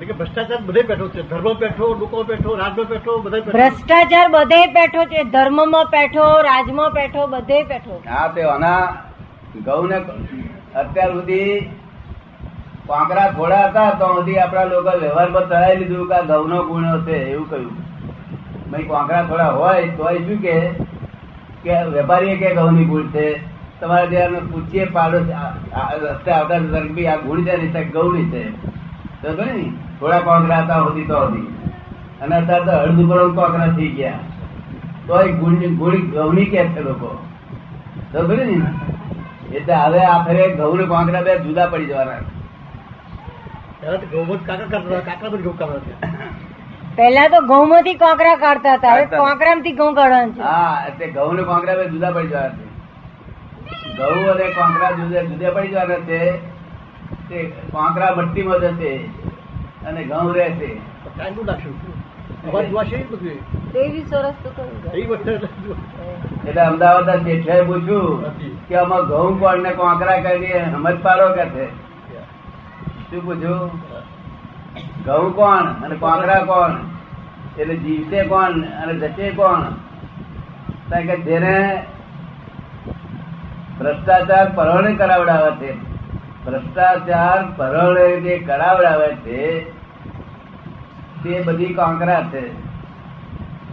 ભ્રષ્ટાચાર બધે પેઠો છે. ધર્મ પેઠો લોકો પેઠો રાજમાં પેઠો બધે ભ્રષ્ટાચાર બધે પેઠો છે. ધર્મમાં પેઠો રાજમાં બેઠો બધે પેઠો હા તે ઘઉ ને અત્યાર સુધી કોંકરા ઘોડા હતા તો સુધી આપણા લોકો વ્યવહારમાં ચડાવી લીધું કે આ ઘઉંનો ગુણો છે એવું કહ્યું. ભાઈ કોંકરા થોડા હોય તો શું કે? કે વેપારીએ કે ઘઉંની ગુણ છે? તમારે ત્યાં પૂછીએ પાડો રસ્તે આવતા બી આ ગુણ છે ને ની છે. તો ને? થોડા કોંકરા હતા હોતી તો હતી. અને અત્યારે તો અડધું કરોડ કોંકરા થઈ ગયા. તો એ ગુણી ગુણ ઘઉંની કે છે લોકો? સમજે ને? એટલે હવે આખરે ઘઉં ને કોંકરા બે જુદા પડી જવાના. પેલા તો ઘઉં કાઢતા હતા. પહેલા તો ઘઉં માંથી કોકરા કાઢતા હતા હવે. કોકરા થી ઘઉં કાઢવાનું છે. હા એટલે ઘઉં ને કોકરા બે જુદા પડી જવાના છે. ઘઉં અને કોંકરા જુદા જુદા પડી જવાના છે. તે કોંકરા મટ્ટીમાં જશે અને ઘઉં દુઆ છે. એટલે અમદાવાદ શેઠે પૂછ્યું કે આમાં ઘઉં કોણ ને કોંકરા કરી સમજ પાડો કે છે? શું પૂછ્યું? ઘઉં કોણ અને કોંકરા કોણ? એટલે જીવશે કોણ અને જશે કોણ? કારણ કે જેને ભ્રષ્ટાચાર પરણે કરાવડાવે છે. ભ્રષ્ટાચાર પરણે જે કરાવડાવે છે. તે બધી કોંકરા છે.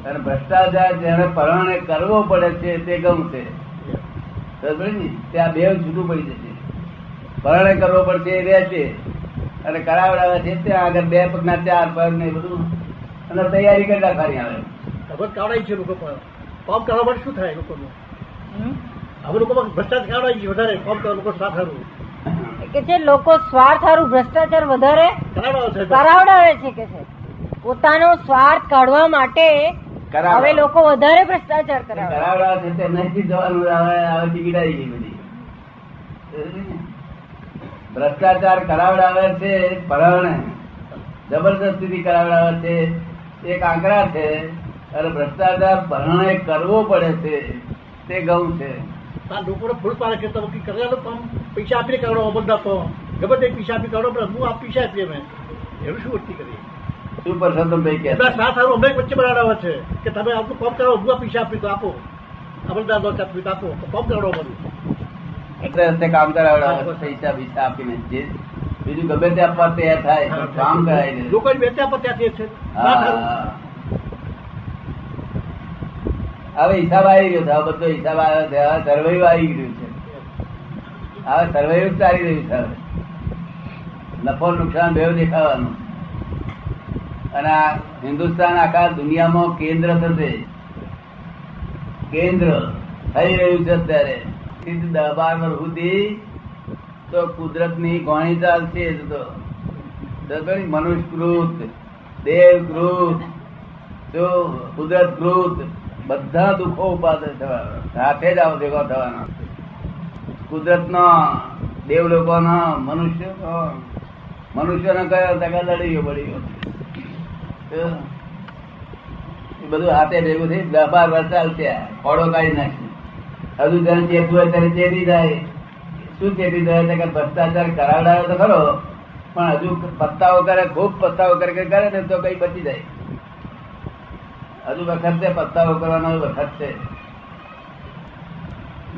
અને ભ્રષ્ટાચાર જેને પરણે કરવો પડે છે તે ગમશે છે. ને? ત્યાં બે જુદું પડી જશે. પરણે કરવો પડશે એ રહેશે. અને કરાવડાવે છે ત્યાં આગળ બે પગના ચાર પગ ને બધું. અને તૈયારી કરી રાખવાની આવે. ખબર કાવડાય છે લોકો પણ. કરવા માટે શું થાય લોકોનું? હવે લોકોમાં ભ્રષ્ટાચાર કાવડાય છે વધારે. ફોર્મ કરવા લોકો સાથ હારું. કે છે લોકો સ્વાર્થ હારું ભ્રષ્ટાચાર વધારે કરાવડાવે છે કે છે? પોતાનો સ્વાર્થ કાઢવા માટે. હવે લોકો વધારે ભ્રષ્ટાચાર કરાવે. કરાવડાવે છે જવાનું આવે આવે ટિકિટ આવી ગઈ બધી. ભ્રષ્ટાચાર કરાવડાવે છે પરણે જબરદસ્તીથી કરાવડાવે છે. એક આંકડા છે અને ભ્રષ્ટાચાર ભરણે કરવો પડે છે. તે ઘઉં છે. આ લોકોને ફૂલ પાડે કે તમે કરેલો પણ પૈસા આપીને કાઢો બધા નાખો ગમે તે પૈસા આપી પણ હું આ પૈસા આપીએ મેં એવું શું વૃત્તિ કરી શું પરસોત્તમભાઈ કે બધા સાથ હારું અમને વચ્ચે બનાવડાવે છે કે તમે આટલું કોમ કરો ઊભા પીસા આપી તો આપો. અમલદાર દોસ્ત આપી તો આપો. કામ કરાવો બધું એટલે રસ્તે કામ કરાવડાવે પૈસા પૈસા આપીને જે બીજું ગમે તે આપવા તૈયાર થાય કામ કરાય દે લોકો વેચ્યા પર ત્યાંથી છે. હવે હિસાબ આવી ગયો છે. હવે બધો હિસાબ આવ્યો છે. હવે સર્વૈવ આવી ગયું છે. હવે સર્વૈવ ચાલી રહ્યું છે નફો નુકસાન બે દેખાવાનું. અને આ હિન્દુસ્તાન આખા દુનિયામાં કેન્દ્ર થશે. કેન્દ્ર થઈ રહ્યું છે અત્યારે. સિદ્ધ દરબાર સુધી તો કુદરતની ગોણી ચાલશે જ તો. મનુષ્યકૃત, દેવકૃત જો કુદરતકૃત, બધા દુઃખો ઉપાદન થવાના સાથે જ આવો ભેગો થવાના. કુદરતનો દેવ લોકોનો મનુષ્ય મનુષ્યનો કયો ટકા લડી ગયો પડી ગયો બધું હાથે ભેગું થઈ દસ બાર વર્ષ ચાલશે. આ. ખોડો કાઢી નાખી. હજુ જેને ચેતવું હોય ત્યારે ચેતી જાય. શું ચેતી જાય કે ભ્રષ્ટાચાર કરાવડાવે તો ખરો. પણ હજુ પત્તાઓ કરે, ખૂબ પત્તાઓ કરે કરે ને તો કઈ બચી જાય. હજુ વખત છે, પત્તાઓ કરવાનો વખત છે.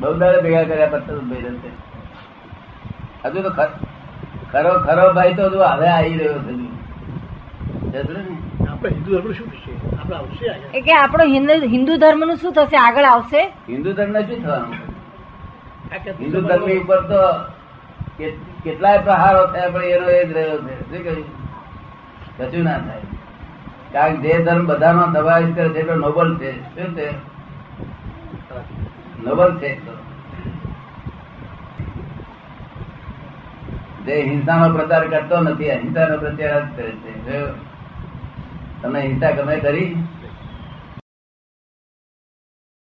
બહુ દાડે ભેગા કર્યા પત્તા ભાઈ છે હજુ તો ખરો ખરો ભાઈ તો હજુ હવે આવી રહ્યો છે. ને? કે આપણો હિન્દુ ધર્મનું શું થશે? આગળ આવશે? હિન્દુ ધર્મ શું થવાનું? હિન્દુ ધર્મ ઉપર તો કેટલાય પ્રહારો થયા પણ એનો એ જ રહ્યો છે. શું કહ્યું? કશું ના થાય. કારણ કે જે ધર્મ બધાનો દબાવ કરે છે એટલો નોબલ છે. શું છે? નોબલ છે જે હિંસાનો પ્રચાર કરતો નથી અહિંસાનો પ્રચાર જ કરે છે. જો તમને હિંસા ગમે કરી